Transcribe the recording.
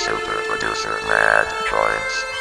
Super Producer Mad Points.